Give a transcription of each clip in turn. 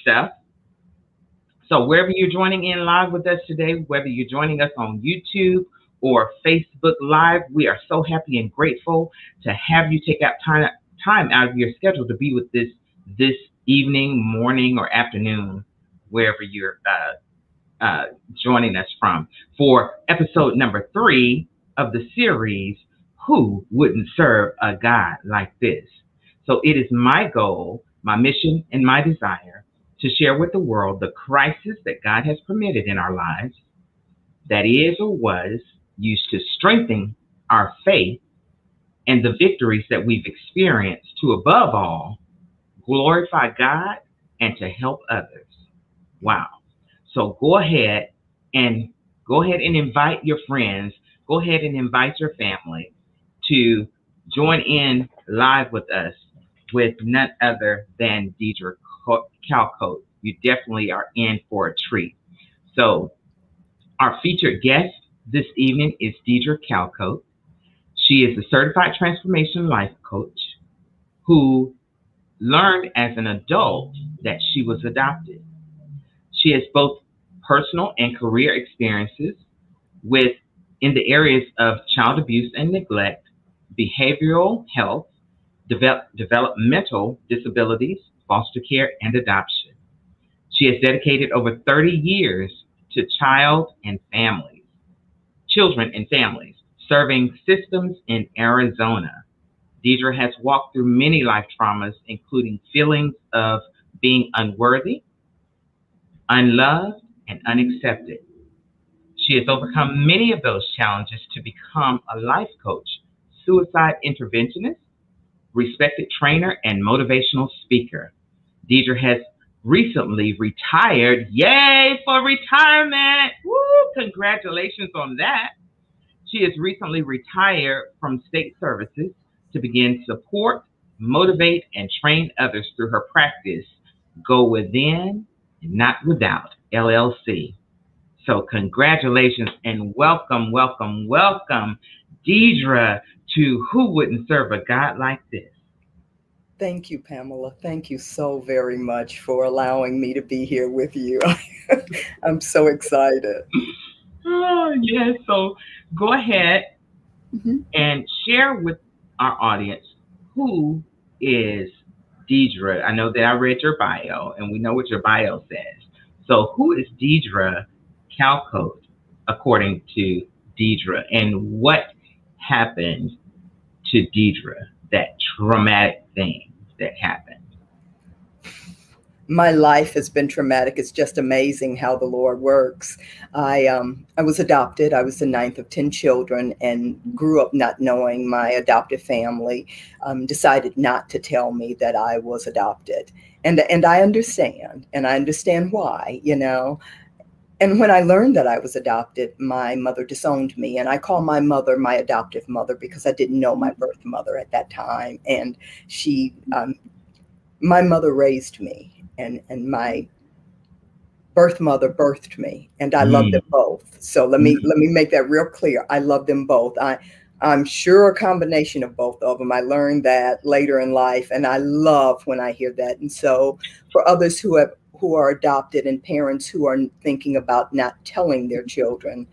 stuff. So wherever you're joining in live with us today, whether you're joining us on YouTube or Facebook Live, we are so happy and grateful to have you take out time time out of your schedule to be with this this evening, morning, or afternoon, wherever you're uh, uh, joining us from, for episode number three of the series, Who Wouldn't Serve a God Like This? So it is my goal, my mission, and my desire to share with the world the crisis that God has permitted in our lives that is or was used to strengthen our faith and the victories that we've experienced to, above all, glorify God and to help others. Wow. So go ahead and go ahead and invite your friends, go ahead and invite your family to join in live with us with none other than Deidre Calcoat. You definitely are in for a treat. So, our featured guest this evening is Deidre Calcoat. She is a certified transformation life coach who learned as an adult that she was adopted. She has both personal and career experiences with in the areas of child abuse and neglect, behavioral health, develop, developmental disabilities, foster care, and adoption. She has dedicated over 30 years to child and families, children and families, serving systems in Arizona. Deidre has walked through many life traumas, including feelings of being unworthy, unloved, and unaccepted. She has overcome many of those challenges to become a life coach, suicide interventionist, respected trainer, and motivational speaker. Deidre has recently retired. Yay for retirement! Woo! Congratulations on that. She has recently retired from state services to begin support, motivate, and train others through her practice, Go Within Not Without, LLC. So congratulations and welcome, welcome, welcome, Deidre, to Who Wouldn't Serve a God Like This? Thank you, Pamela. Thank you so very much for allowing me to be here with you. I'm so excited. Oh, yes. So go ahead mm-hmm. and share with our audience who is Deidre. I know that I read your bio and we know what your bio says. So, who is Deidre Calcoat according to Deidre? And what happened to Deidre, that traumatic thing that happened? my life has been traumatic. It's just amazing how the Lord works. I um, I was adopted. I was the ninth of ten children, and grew up not knowing my adoptive family. Um, decided not to tell me that I was adopted, and and I understand, and I understand why. You know. And when I learned that I was adopted, my mother disowned me. And I call my mother my adoptive mother because I didn't know my birth mother at that time. And she, um, my mother raised me and and my birth mother birthed me and i mm. love them both so let me mm. let me make that real clear i love them both i i'm sure a combination of both of them i learned that later in life and i love when i hear that and so for others who have who are adopted and parents who are thinking about not telling their children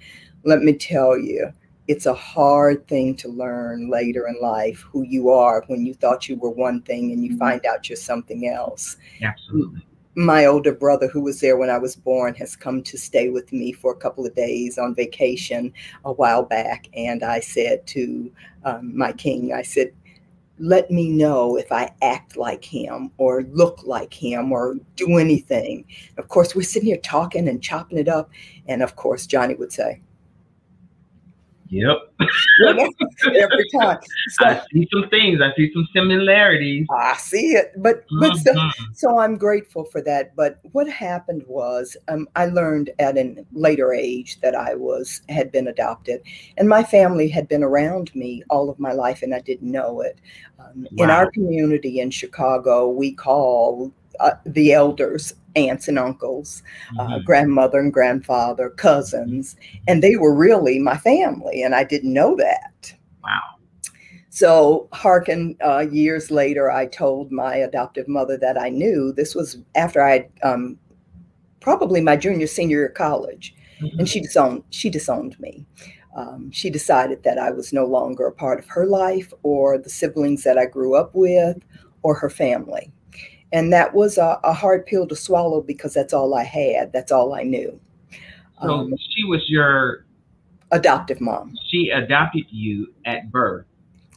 let me tell you it's a hard thing to learn later in life who you are when you thought you were one thing and you mm-hmm. find out you're something else. Absolutely. My older brother, who was there when I was born, has come to stay with me for a couple of days on vacation a while back. And I said to um, my king, I said, let me know if I act like him or look like him or do anything. Of course, we're sitting here talking and chopping it up. And of course, Johnny would say, Yep. Every time. So, I see some things. I see some similarities. I see it, but but mm-hmm. so, so, I'm grateful for that. But what happened was, um, I learned at a later age that I was had been adopted, and my family had been around me all of my life, and I didn't know it. Um, wow. In our community in Chicago, we call uh, the elders aunts and uncles, uh, mm-hmm. uh, grandmother and grandfather, cousins, and they were really my family, and I didn't know that. Wow. So, hearken, uh, years later, I told my adoptive mother that I knew this was after I um, probably my junior, senior year of college, Mhm. and she disowned she disowned me. Um, she decided that I was no longer a part of her life or the siblings that I grew up with or her family. And that was a, a hard pill to swallow because that's all I had. That's all I knew. So Um, she was your, adoptive mom. she adopted you at birth.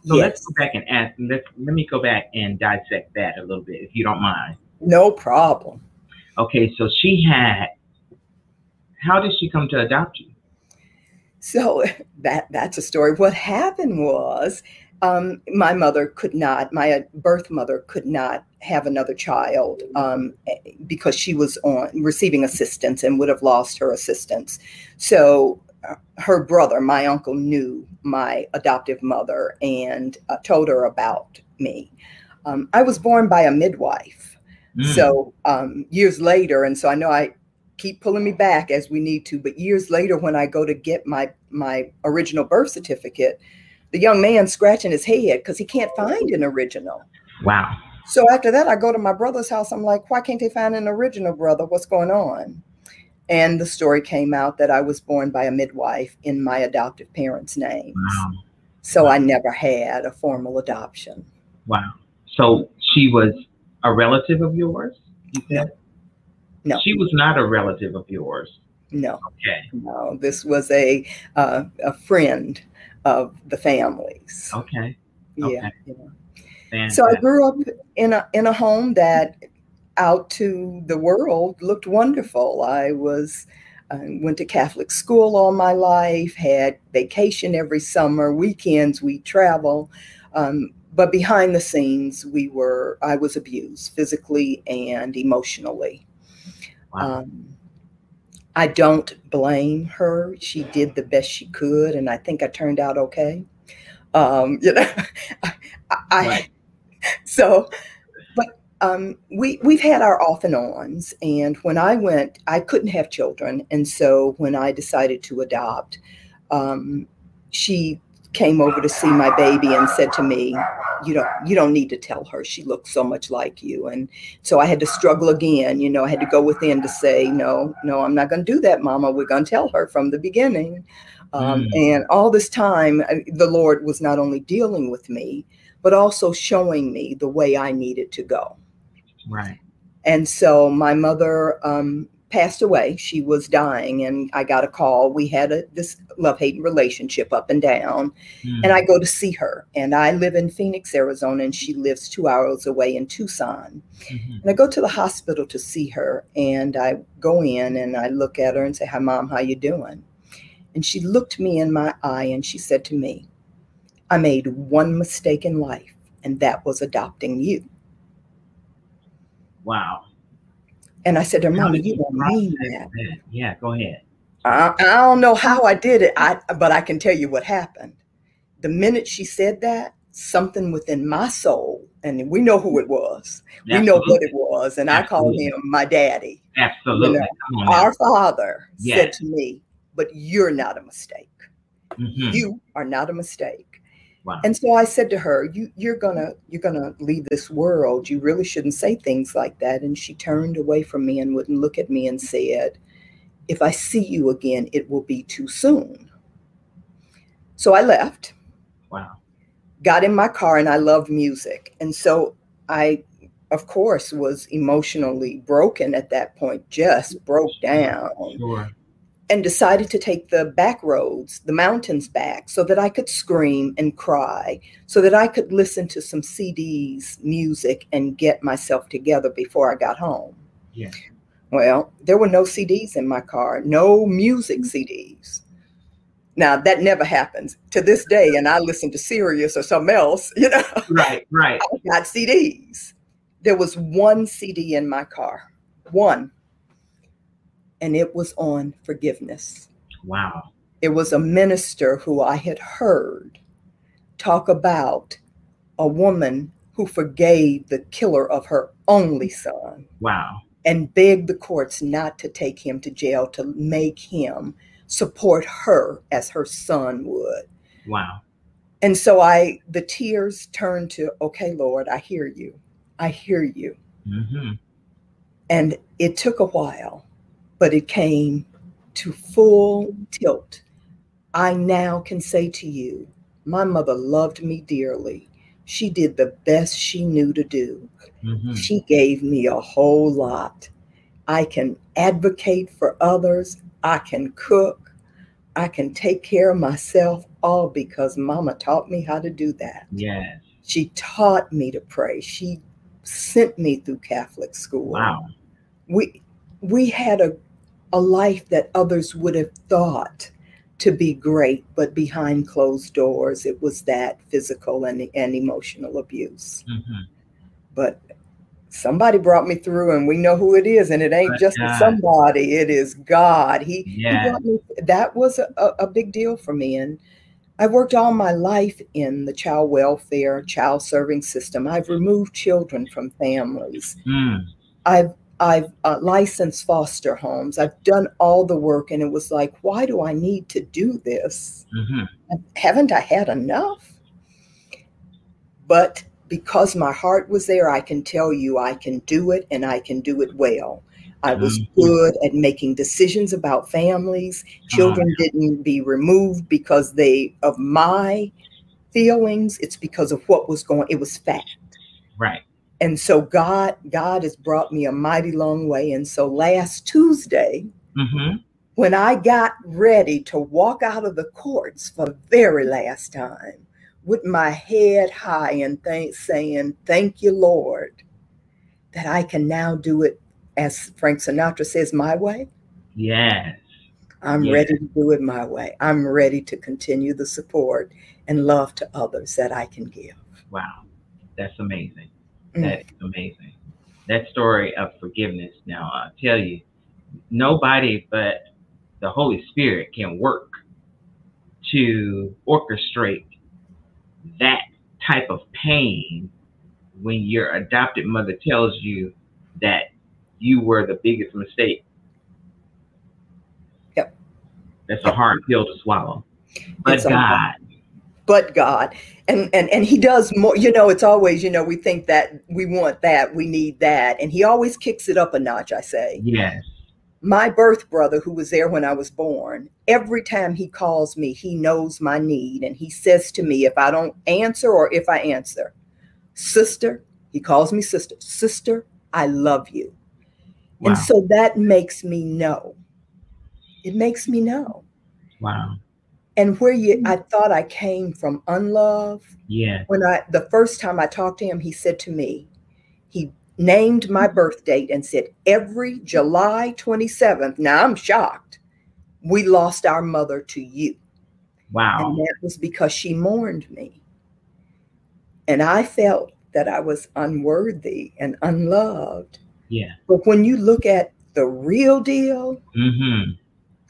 So let's go back and ask. Let let me go back and dissect that a little bit, if you don't mind. No problem. Okay, so she had. How did she come to adopt you? So that that's a story. What happened was um, my mother could not, my birth mother could not have another child um, because she was on receiving assistance and would have lost her assistance. So uh, her brother, my uncle, knew my adoptive mother and uh, told her about me. Um, I was born by a midwife. Mm, So um, years later, and so I know I keep pulling me back as we need to, but years later, when I go to get my my original birth certificate, the young man scratching his head because he can't find an original. wow. So after that, I go to my brother's house. I'm like, why can't they find an original, brother? What's going on? And the story came out that I was born by a midwife in my adoptive parents' names. Wow. So I never had a formal adoption. Wow. So she was a relative of yours? You said? No. She was not a relative of yours. No. Okay. No, this was a uh, a friend of the families. Okay. Yeah. okay. yeah. So I grew up in a in a home that out to the world looked wonderful. I was I went to Catholic school all my life, had vacation every summer, weekends we travel. Um, but behind the scenes, we were I was abused physically and emotionally. Wow. Um, I don't blame her. She did the best she could, and I think I turned out okay. Um, you know, I, I Right. so, but um, we we've had our off and ons, and when I went, I couldn't have children, and so when I decided to adopt, um, she came over to see my baby and said to me, "You don't you don't need to tell her. She looks so much like you." And so I had to struggle again. You know, I had to go within to say, "No, no, I'm not going to do that, Mama. We're going to tell her from the beginning." Um, Mm. And all this time, the Lord was not only dealing with me, but also showing me the way I needed to go. Right. And so my mother um, passed away. She was dying, and I got a call. We had a, this love hate relationship up and down. Mm. And I go to see her. And I live in Phoenix, Arizona, and she lives two hours away in Tucson. Mhm. And I go to the hospital to see her. And I go in and I look at her and say, Hi, Mom, how you doing? And she looked me in my eye and she said to me, I made one mistake in life, and that was adopting you. Wow. And I said to her, How Mom, you don't mean that. that? Yeah, go ahead. I, I don't know how I did it, I, but I can tell you what happened. The minute she said that, something within my soul, and we know who it was, we know what it was, and I call Absolutely. him my daddy, Absolutely. you know, Come on now. our father, said to me, But you're not a mistake. Mhm. You are not a mistake. Wow. And so I said to her, you, you're gonna you're gonna leave this world. You really shouldn't say things like that. And she turned away from me and wouldn't look at me and said, If I see you again, it will be too soon. So I left, Wow. got in my car, and I love music. And so I, of course, was emotionally broken at that point, just broke down Sure. And decided to take the back roads, the mountains back, so that I could scream and cry, so that I could listen to some CDs, music, and get myself together before I got home. Yeah. Well, there were no CDs in my car, no music mm-hmm. CDs. Now that never happens to this day, and I listen to Sirius or something else, you know. Right. Right. Not CDs. There was one CD in my car, one, and it was on forgiveness. Wow. It was a minister who I had heard talk about a woman who forgave the killer of her only son Wow. and begged the courts not to take him to jail to make him support her as her son would. Wow. And so I, the tears turned to, okay, Lord, I hear you. I hear you. Mm-hmm. And it took a while, but it came to full tilt. I now can say to you, my mother loved me dearly. She did the best she knew to do. Mm-hmm. She gave me a whole lot. I can advocate for others. I can cook. I can take care of myself, all because mama taught me how to do that. Yes. She taught me to pray. She sent me through Catholic school. Wow. We we had a a life that others would have thought to be great, but behind closed doors, it was that physical and, and emotional abuse. Mm-hmm. But somebody brought me through, and we know who it is, and it ain't But just God. somebody; it is God. He, he brought me. That was a, a, a big deal for me, and I worked all my life in the child welfare, child serving system. I've removed children from families. Mm. I've I've uh, licensed foster homes. I've done all the work, and it was like, why do I need to do this? Mm-hmm. Haven't I had enough? But because my heart was there, I can tell you I can do it, and I can do it well. I was Mhm. good at making decisions about families. Children didn't be removed because they of my feelings. It's because of what was going. It was fact Right. And so god god has brought me a mighty long way and so last tuesday Mm-hmm. when i got ready to walk out of the courts for the very last time with my head high and thank, saying thank you lord that i can now do it as frank sinatra says my way Yes. i'm Yeah. ready to do it my way i'm ready to continue the support and love to others that i can give Wow. That's amazing. Mm. That is amazing. That story of forgiveness. Now, I tell you, nobody but the Holy Spirit can work to orchestrate that type of pain when your adopted mother tells you that you were the biggest mistake. Yep. That's a hard pill to swallow. But God, but God. And and and he does more, you know, it's always, you know, we think that we want that, we need that. And he always kicks it up a notch, I say. yes. My birth brother, who was there when I was born, every time he calls me, he knows my need. And he says to me, if I don't answer or if I answer, sister, he calls me sister, sister, I love you. Wow. And so that makes me know. It makes me know. wow. And where you I thought I came from unlove, Yeah. when I the first time I talked to him, he said to me, he named my birth date and said, every July 27th. Now I'm shocked. We lost our mother to you. Wow. And that was because she mourned me. And I felt that I was unworthy and unloved. Yeah. But when you look at the real deal, Mm-hmm.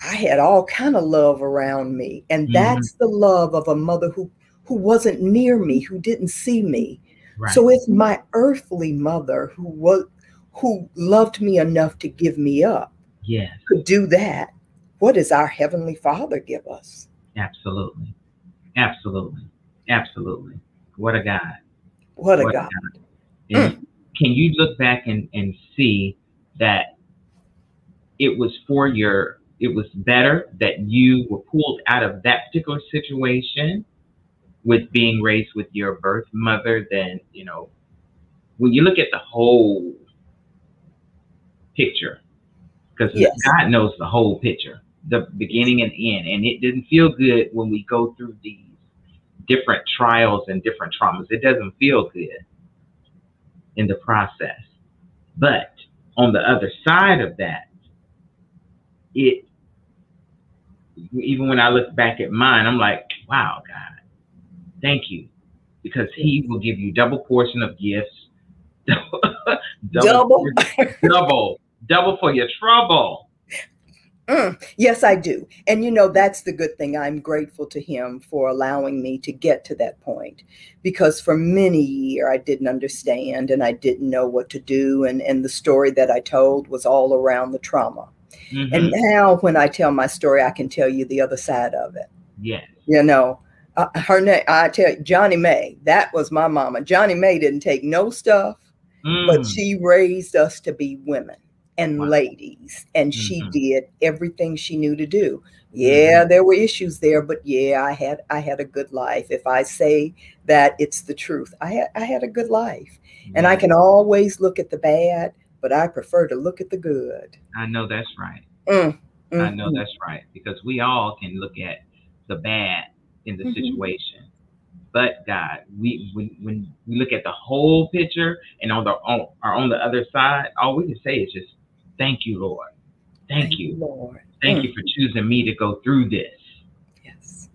I had all kind of love around me. And Mhm. that's the love of a mother who who wasn't near me, who didn't see me. Right. So if my earthly mother who was who loved me enough to give me up Yeah, could do that, what does our heavenly Father give us? Absolutely. Absolutely. Absolutely. What a God. What a What God. And Can you look back and, and see that it was for your, it was better that you were pulled out of that particular situation with being raised with your birth mother than, you know, when you look at the whole picture, because Yes. God knows the whole picture, the beginning and end, and it didn't feel good when we go through these different trials and different traumas. It doesn't feel good in the process. But on the other side of that, it even when I look back at mine, I'm like, wow, God, thank you. Because he will give you double portion of gifts. Double. double, double for your trouble. Mm, yes, I do. And you know, that's the good thing. I'm grateful to him for allowing me to get to that point because for many years I didn't understand and I didn't know what to do. And, and the story that I told was all around the trauma. Mhm. And now when I tell my story, I can tell you the other side of it. Yeah. You know, Uh, her name, I tell you, Johnny May. That was my mama. Johnny May didn't take no stuff, but Mm. she raised us to be women and Wow. ladies, and she Mhm. did everything she knew to do. Yeah, there were issues there, but yeah, I had I had a good life. If I say that it's the truth, I had I had a good life, and I can always look at the bad, but I prefer to look at the good. I know that's right. Mm, I mm, know mm. that's right because we all can look at the bad in the Mhm. situation. But God, we when when we look at the whole picture and on the on, are on the other side, all we can say is just thank you, Lord. Thank you. Lord. Thank Mm, you for choosing me to go through this. Yes.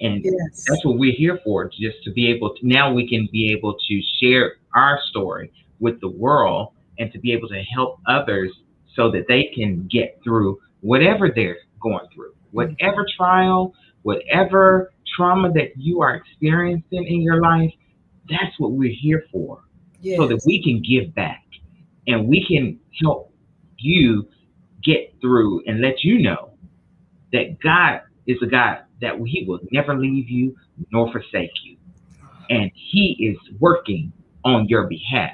And Yes. that's what we're here for, just to be able to now we can be able to share our story with the world and to be able to help others so that they can get through whatever they're going through, whatever mm-hmm. trial, whatever trauma that you are experiencing in your life. That's what we're here for, Yes. so that we can give back and we can help you get through and let you know that God is a God that He will never leave you nor forsake you. And He is working on your behalf.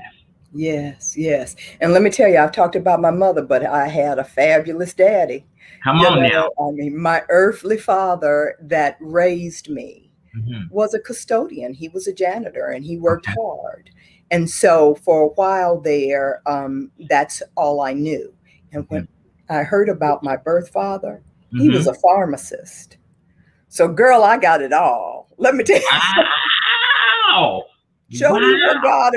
Yes, yes. And let me tell you, I've talked about my mother, but I had a fabulous daddy. Come You on now. I mean, my earthly father that raised me Mhm. was a custodian. He was a janitor and he worked Okay. hard. And so for a while there, um, that's all I knew. And when I heard about my birth father, he Mhm. was a pharmacist. So, girl, I got it all. Let me tell you. Wow. Show me what Wow.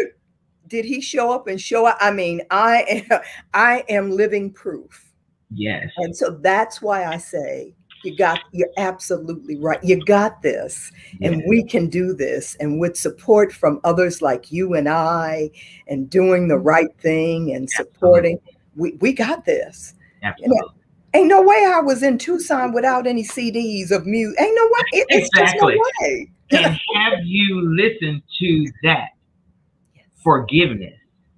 Did. He show up and show up. I mean, I am, I am living proof, Yes. and so that's why I say you got. You're absolutely right. You got this, and yes. we can do this. And with support from others like you and I, and doing the mm-hmm. right thing and supporting, we we got this. Absolutely. Ain't no way I was in Tucson without any CDs of music. Ain't no way. It- It's Exactly. just no way. and have you listened to that. Forgiveness?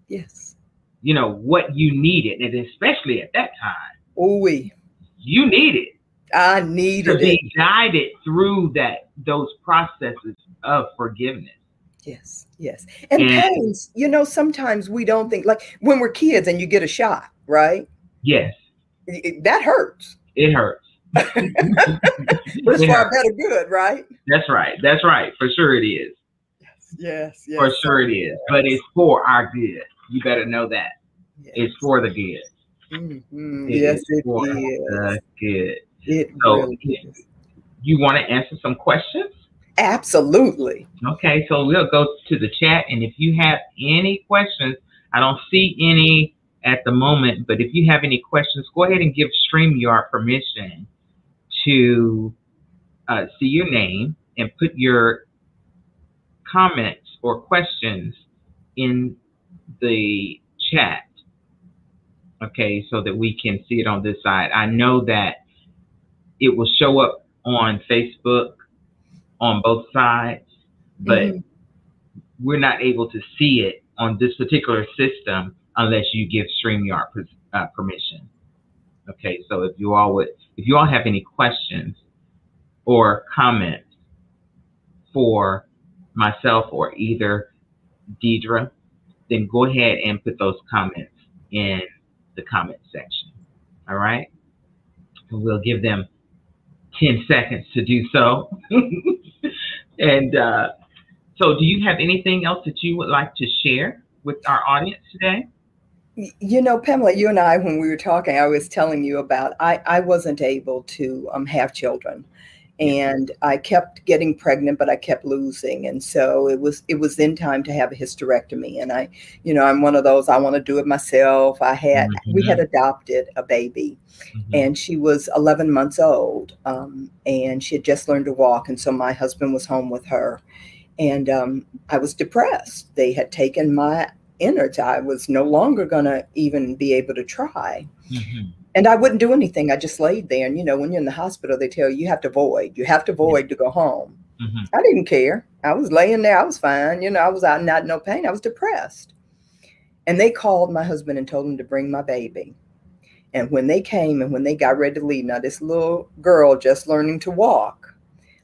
Yes. You know, what you needed, and especially at that time, Oh, we. you needed it. I to needed it. be guided through that those processes of forgiveness. Yes, yes. And And- pains, you know, sometimes we don't think like when we're kids and you get a shot, right? Yes, It- it- that hurts. it hurts. But it's It for our hurts. better good, right? That's right. That's right. For sure it is. Yes, yes. For sure it is. But it's for our good. You better know that. yes. It's for the good. Mhm. It yes, it for is. the good. It So, really is. You want to answer some questions? Absolutely. Okay, so we'll go to the chat, and if you have any questions, I don't see any at the moment, but if you have any questions, go ahead and give StreamYard permission to uh, see your name and put your comments or questions in the chat. Okay, so that we can see it on this side. I know that it will show up on Facebook on both sides, but Mhm. we're not able to see it on this particular system unless you give StreamYard per, uh, permission. Okay, so if you all would, if you all have any questions or comments for myself or either Deidre, then go ahead and put those comments in the comment section. All right, and we'll give them 10 seconds to do so. and uh, so, do you have anything else that you would like to share with our audience today? You know, Pamela, you and I, when we were talking, I was telling you about I, I wasn't able to um, have children, and I kept getting pregnant, but I kept losing, and so it was it was then time to have a hysterectomy. And I, you know, I'm one of those I want to do it myself. I had we had adopted a baby, and she was 11 months old, um, and she had just learned to walk, and so my husband was home with her, and um, I was depressed. They had taken my innards. I was no longer going to even be able to try. Mhm. And I wouldn't do anything. I just laid there. And, you know, when you're in the hospital, they tell you you have to void. You have to void to go home. Mhm. I didn't care. I was laying there. I was fine. You know, I was out not in no pain. I was depressed. And they called my husband and told him to bring my baby. And when they came and when they got ready to leave, now this little girl just learning to walk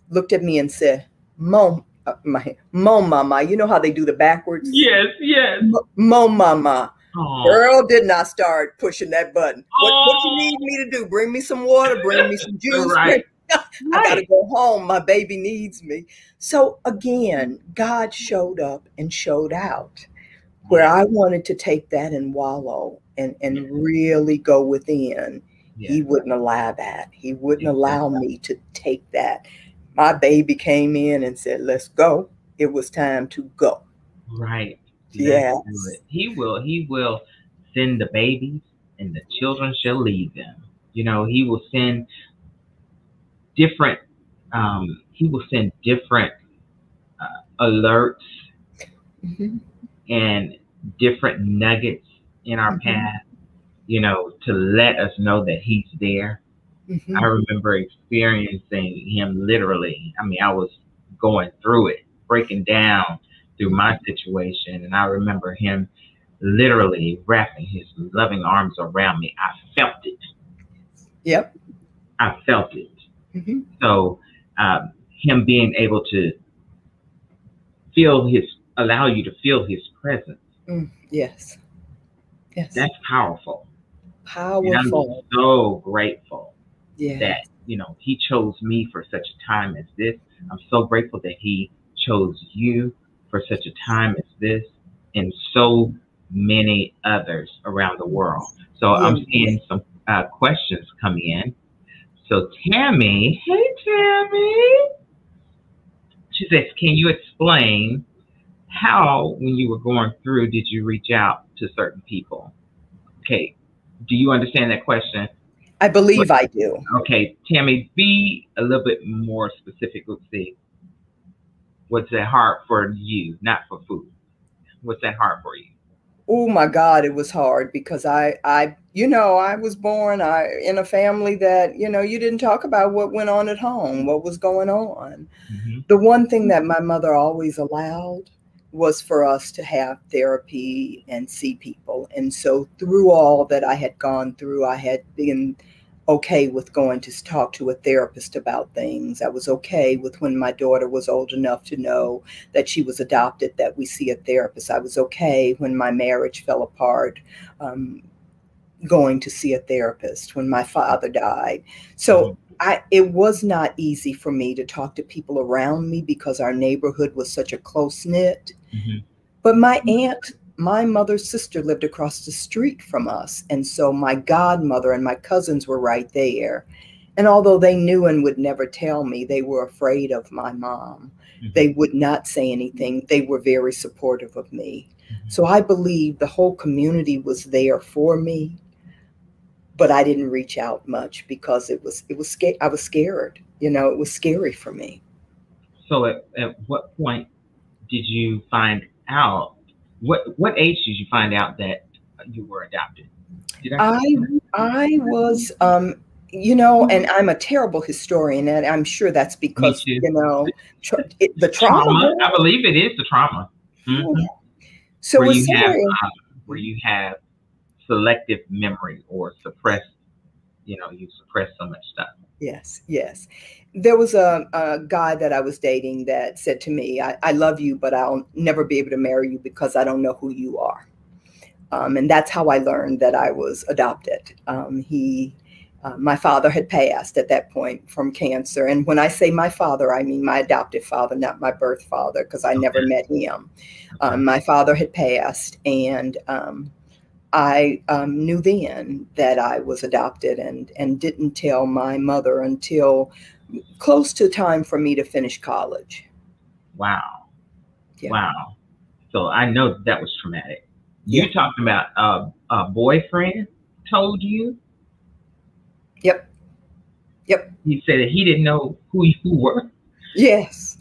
looked at me and said, Mo, uh, my Mo Mama. You know how they do the backwards? Yes, yes. Mo, Mo Mama. Girl did not I start pushing that button. What, what you need me to do? Bring me some water. Bring me some juice. Right. I gotta go home. My baby needs me. So again, God showed up and showed out where I wanted to take that and wallow and, and really go within. He wouldn't allow that. He wouldn't allow me to take that. My baby came in and said, Let's go. It was time to go. Right. Yes. Let's do it. He will. He will send the babies, and the children shall lead them. You know, he will send different. Um, he will send different uh, alerts Mhm. and different nuggets in our Mhm. path. You know, to let us know that he's there. Mhm. I remember experiencing him literally. I mean, I was going through it, breaking down through my situation, and I remember him literally wrapping his loving arms around me. I felt it. Yep. I felt it. Mhm. So, um, him being able to feel his, allow you to feel his presence, Mm, Yes. Yes. that's powerful. And I'm Powerful. so grateful Yeah. that you know he chose me for such a time as this i'm so grateful that he chose you for such a time as this and so many others around the world so i'm seeing some uh, questions come in so tammy hey tammy she says can you explain how when you were going through did you reach out to certain people okay do you understand that question I believe I do. Okay, Tammy, be a little bit more specific. Let's see. What's that hard for you, not for food? What's that hard for you? Oh my God, it was hard because I, I, you know, I was born I, in a family that, you know, you didn't talk about what went on at home, what was going on. Mm-hmm. The one thing that my mother always allowed was for us to have therapy and see people. And so through all that I had gone through, I had been okay with going to talk to a therapist about things. I was okay with when my daughter was old enough to know that she was adopted, that we see a therapist. I was okay when my marriage fell apart, um, going to see a therapist when my father died. So I, it was not easy for me to talk to people around me because our neighborhood was such a close knit. Mhm. But my aunt, my mother's sister lived across the street from us. And so my godmother and my cousins were right there. And although they knew and would never tell me, they were afraid of my mom. Mhm. They would not say anything. They were very supportive of me. Mhm. So I believe the whole community was there for me. But I didn't reach out much because it was it was scared. I was scared. You know, it was scary for me. So, at, at what point did you find out? What what age did you find out that you were adopted? Did I I was um you know, and I'm a terrible historian, and I'm sure that's because you know tra- it, the trauma. trauma? I believe it is the trauma. Mhm. So where you have um, where you have selective memory or suppress. You know, you suppress so much stuff. Yes, yes. There was a, a guy that I was dating that said to me, I, I love you, but I'll never be able to marry you because I don't know who you are. Um, and that's how I learned that I was adopted. Um, he, uh, my father had passed at that point from cancer. And when I say my father, I mean my adoptive father, not my birth father, because I never met him. Um, my father had passed, and um, I um, knew then that I was adopted and, and didn't tell my mother until close to time for me to finish college. Wow. Yeah. Wow. So I know that, that was traumatic. You Yeah. talked about uh, a boyfriend told you. Yep. Yep. He said that he didn't know who you were. Yes,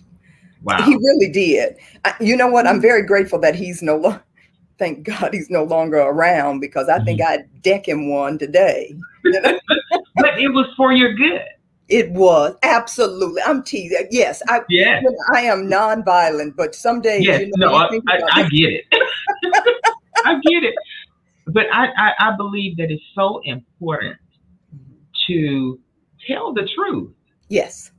Wow. he really did. I, you know what? I'm very grateful that he's no longer, thank God he's no longer around because I think I'd deck him one today. But it was for your good. It was absolutely. I'm teasing. Yes, I, Yeah. I am nonviolent, but some days, Yes. you know, No, I, I, I get it. I get it. But I, I, I believe that it's so important to tell the truth. yes,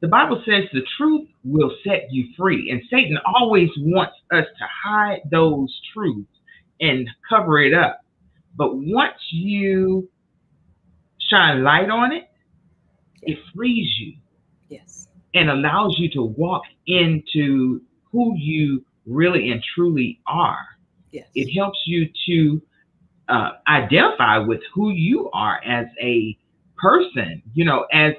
the Bible says the truth will set you free. And Satan always wants us to hide those truths and cover it up. But once you shine light on it, it frees you Yes. and allows you to walk into who you really and truly are. Yes. It helps you to uh, identify with who you are as a person, you know, as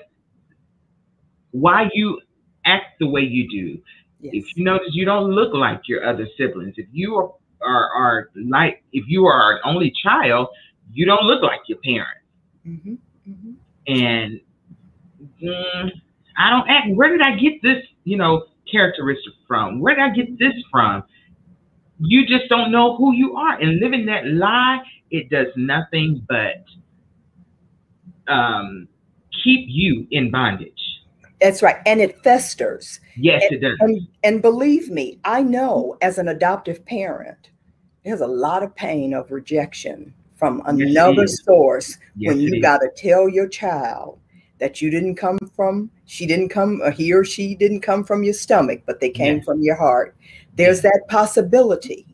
why you act the way you do. yes. If you notice you don't look like your other siblings, if you are, are, are like, if you are an only child, you don't look like your parents. hmm hmm And mm, I don't act, where did I get this, you know, characteristic from? Where did I get this from? You just don't know who you are. And living that lie, it does nothing but um, keep you in bondage. That's right. And it festers. Yes, it does. And, and believe me, I know as an adoptive parent, there's a lot of pain of rejection from another is. source Yes, when you got to tell your child that you didn't come from, she didn't come, or he or she didn't come from your stomach, but they came Yes. from your heart. There's that possibility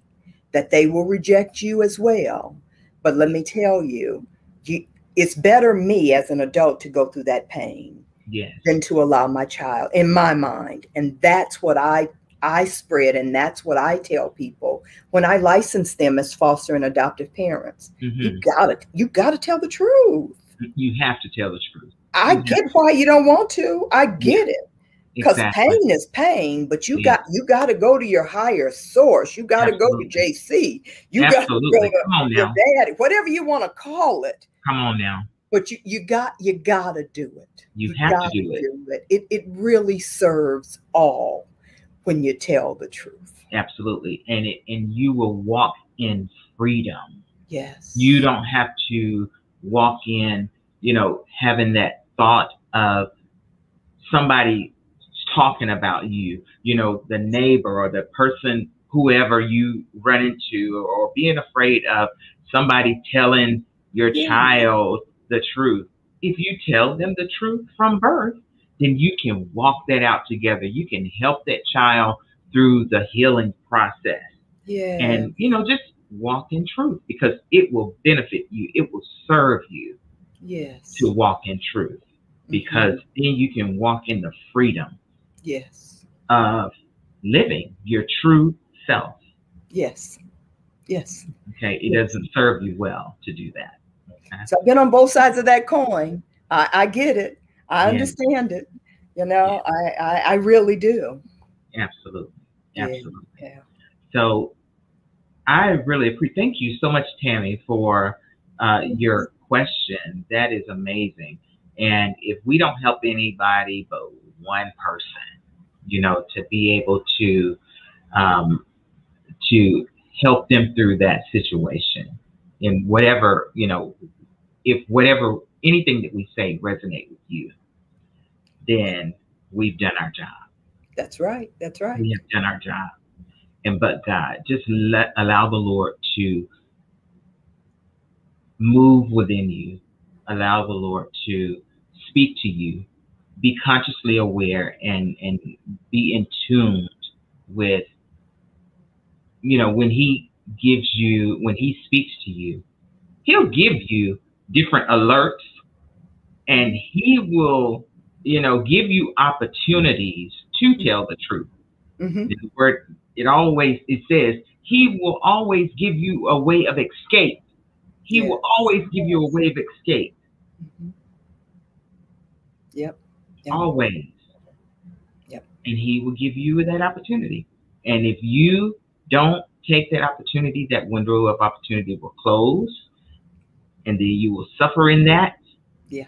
that they will reject you as well. But let me tell you, you it's better me as an adult to go through that pain Yes. than to allow my child in my mind and that's what i i spread and that's what i tell people when i license them as foster and adoptive parents Mhm. you gotta you gotta tell the truth You have to tell the truth. I Mhm. get why you don't want to i get it because Exactly. pain is pain but you Yeah. got you got to go to your higher source you got to go to jc you got to go to Come on your daddy whatever you want to call it Come on now. but you you got you gotta do it You have to do it. it. it it really serves all when you tell the truth Absolutely. And it and you will walk in freedom. yes You don't have to walk in, you know, having that thought of somebody talking about you, you know, the neighbor or the person, whoever you run into, or being afraid of somebody telling your Yeah. child the truth. If you tell them the truth from birth, then you can walk that out together. You can help that child through the healing process yeah and you know just walk in truth because it will benefit you it will serve you yes. to walk in truth because then you can walk in the freedom yes. of living your true self. Yes. Yes. Okay it doesn't serve you well to do that. So i've been on both sides of that coin. I i get it. I Yeah. understand it. You know I, I i really do. Absolutely. Absolutely. yeah. So i really appreciate thank you so much tammy for uh, your question that is amazing. And if we don't help anybody but one person you know to be able to um, to help them through that situation in whatever you know if whatever anything that we say resonate with you then we've done our job. That's right. That's right. We have done our job. And but God, just let allow the Lord to move within you. Allow the Lord to speak to you. Be consciously aware and and be in tune with you know when he gives you when he speaks to you he'll give you different alerts and he will you know give you opportunities to tell the truth hmm the word it always it says he will always give you a way of escape he will always give you a way of escape Mhm. Yep. Yep. always Yep. and he will give you that opportunity and if you don't take that opportunity that window of opportunity will close and then you will suffer in that Yeah.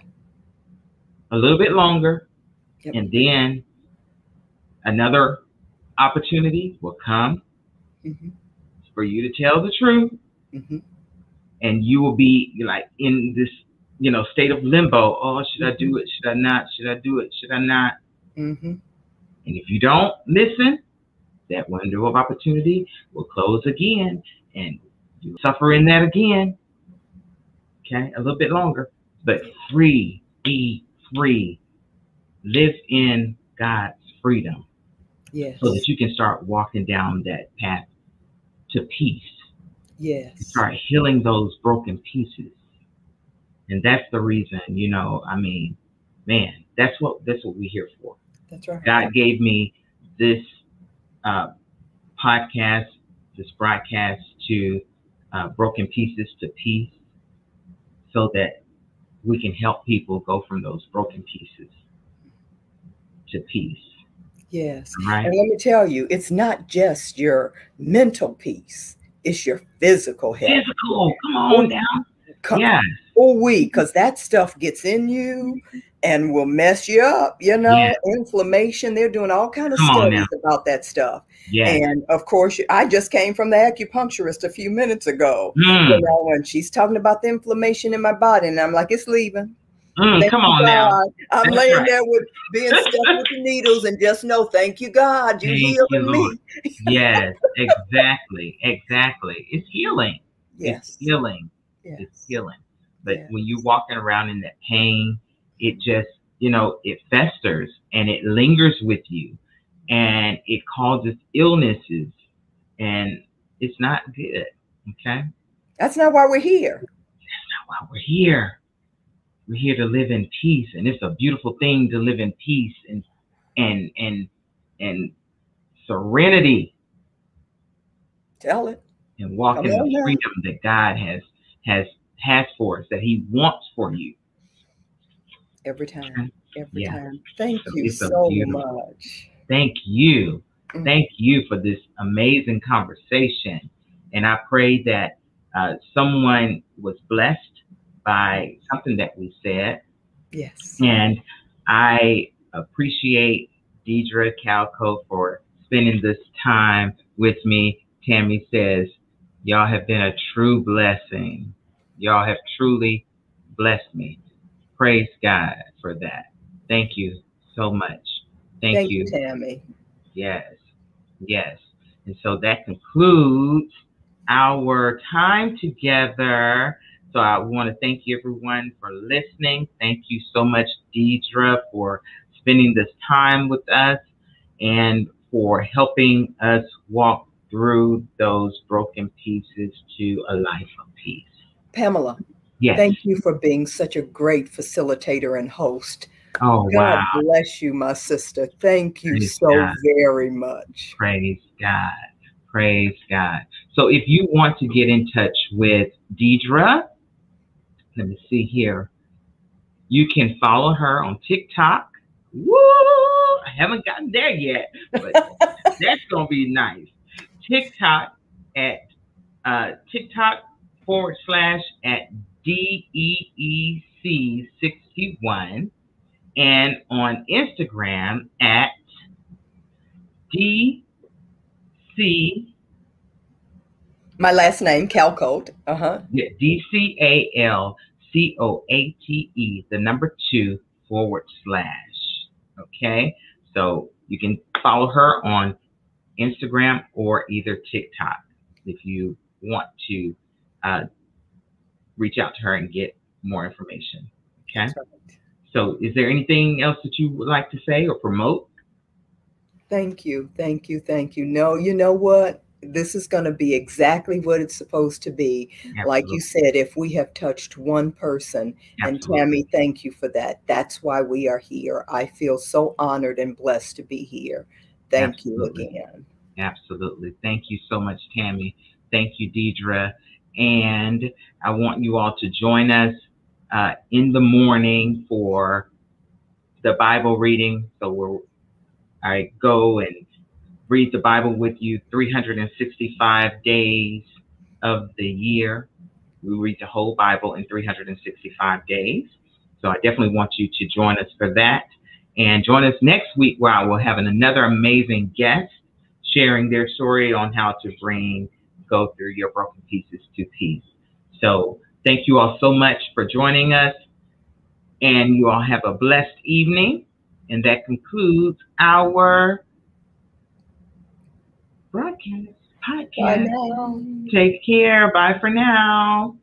a little bit longer Yep. and then another opportunity will come hmm for you to tell the truth hmm and you will be like in this you know state of limbo. Oh should i do it? Should i not? Should i do it? Should i not? Hmm and if you don't listen that window of opportunity will close again and you suffer in that again. Okay a little bit longer. But free be free. Live in God's freedom. Yes. so that you can start walking down that path to peace. Yes. Start healing those broken pieces. And that's the reason, you know, I mean, man, that's what that's what we're here for. That's right. God gave me this uh, podcast, this broadcast to uh, broken pieces to peace, so that we can help people go from those broken pieces to peace. Yes. Right? And let me tell you, it's not just your mental peace, it's your physical health. Physical, come on now. Co- Yes, Oh, we, because that stuff gets in you and will mess you up. You know, Yeah. inflammation. They're doing all kind of Come studies about that stuff. yes. And of course, I just came from the acupuncturist a few minutes ago. Mm, You know, and she's talking about the inflammation in my body, and I'm like, it's leaving. Mm, come you, on now. I'm That's laying right. there with being stuck with the needles, and just know, thank you, God, you Thank you, healing me. Yes, exactly, exactly. It's healing. Yes, It's healing. yes, It's healing. But Yes. when you're walking around in that pain, it just, you know, it festers and it lingers with you and it causes illnesses and it's not good. Okay? That's not why we're here. That's not why we're here. We're here to live in peace. And it's a beautiful thing to live in peace and and and and serenity Tell it. and walk Come in the now. freedom that God has has has for us, that He wants for you. Every time. Every Yeah. time. Thank you so so beautiful. much. Thank you. Mm. Thank you for this amazing conversation. And I pray that uh, someone was blessed by something that we said. Yes. And I appreciate Deidre Calco for spending this time with me. Tammy says, Y'all have been a true blessing. Y'all have truly blessed me. Praise God for that. Thank you so much. Thank, Thank you. you, Tammy. Yes, yes. And so that concludes our time together. So I want to thank you everyone for listening. Thank you so much, Deidre, for spending this time with us and for helping us walk through those broken pieces to a life of peace. Pamela, Yes. thank you for being such a great facilitator and host. oh, God wow. bless you, my sister. Thank you Praise so God. very much. Praise God. Praise God. So if you want to get in touch with Deidre, let me see here. You can follow her on TikTok. Woo! I haven't gotten there yet, but that's gonna be nice. TikTok at uh, TikTok forward slash at D E E C sixty one, and on Instagram at D C My last name, Calcote. Uh huh. D C A L C O A T E, the number two forward slash. Okay, so you can follow her on Instagram or either TikTok if you want to uh, reach out to her and get more information. Okay, so is there anything else that you would like to say or promote? Thank you. Thank you. Thank you. No, you know what? This is going to be exactly what it's supposed to be. Like you said, if we have touched one person, and Tammy, thank you for that. That's why we are here. I feel so honored and blessed to be here. Thank Absolutely. you again. Absolutely. Thank you so much, Tammy. Thank you, Deidre. And I want you all to join us uh, in the morning for the Bible reading. So we'll, I go and read the Bible with you 365 days of the year. We read the whole Bible in 365 days. So I definitely want you to join us for that. And join us next week where I will have an, another amazing guest sharing their story on how to bring, go through your broken pieces to peace. So thank you all so much for joining us. And you all have a blessed evening. And that concludes our broadcast podcast. Take care. Bye for now.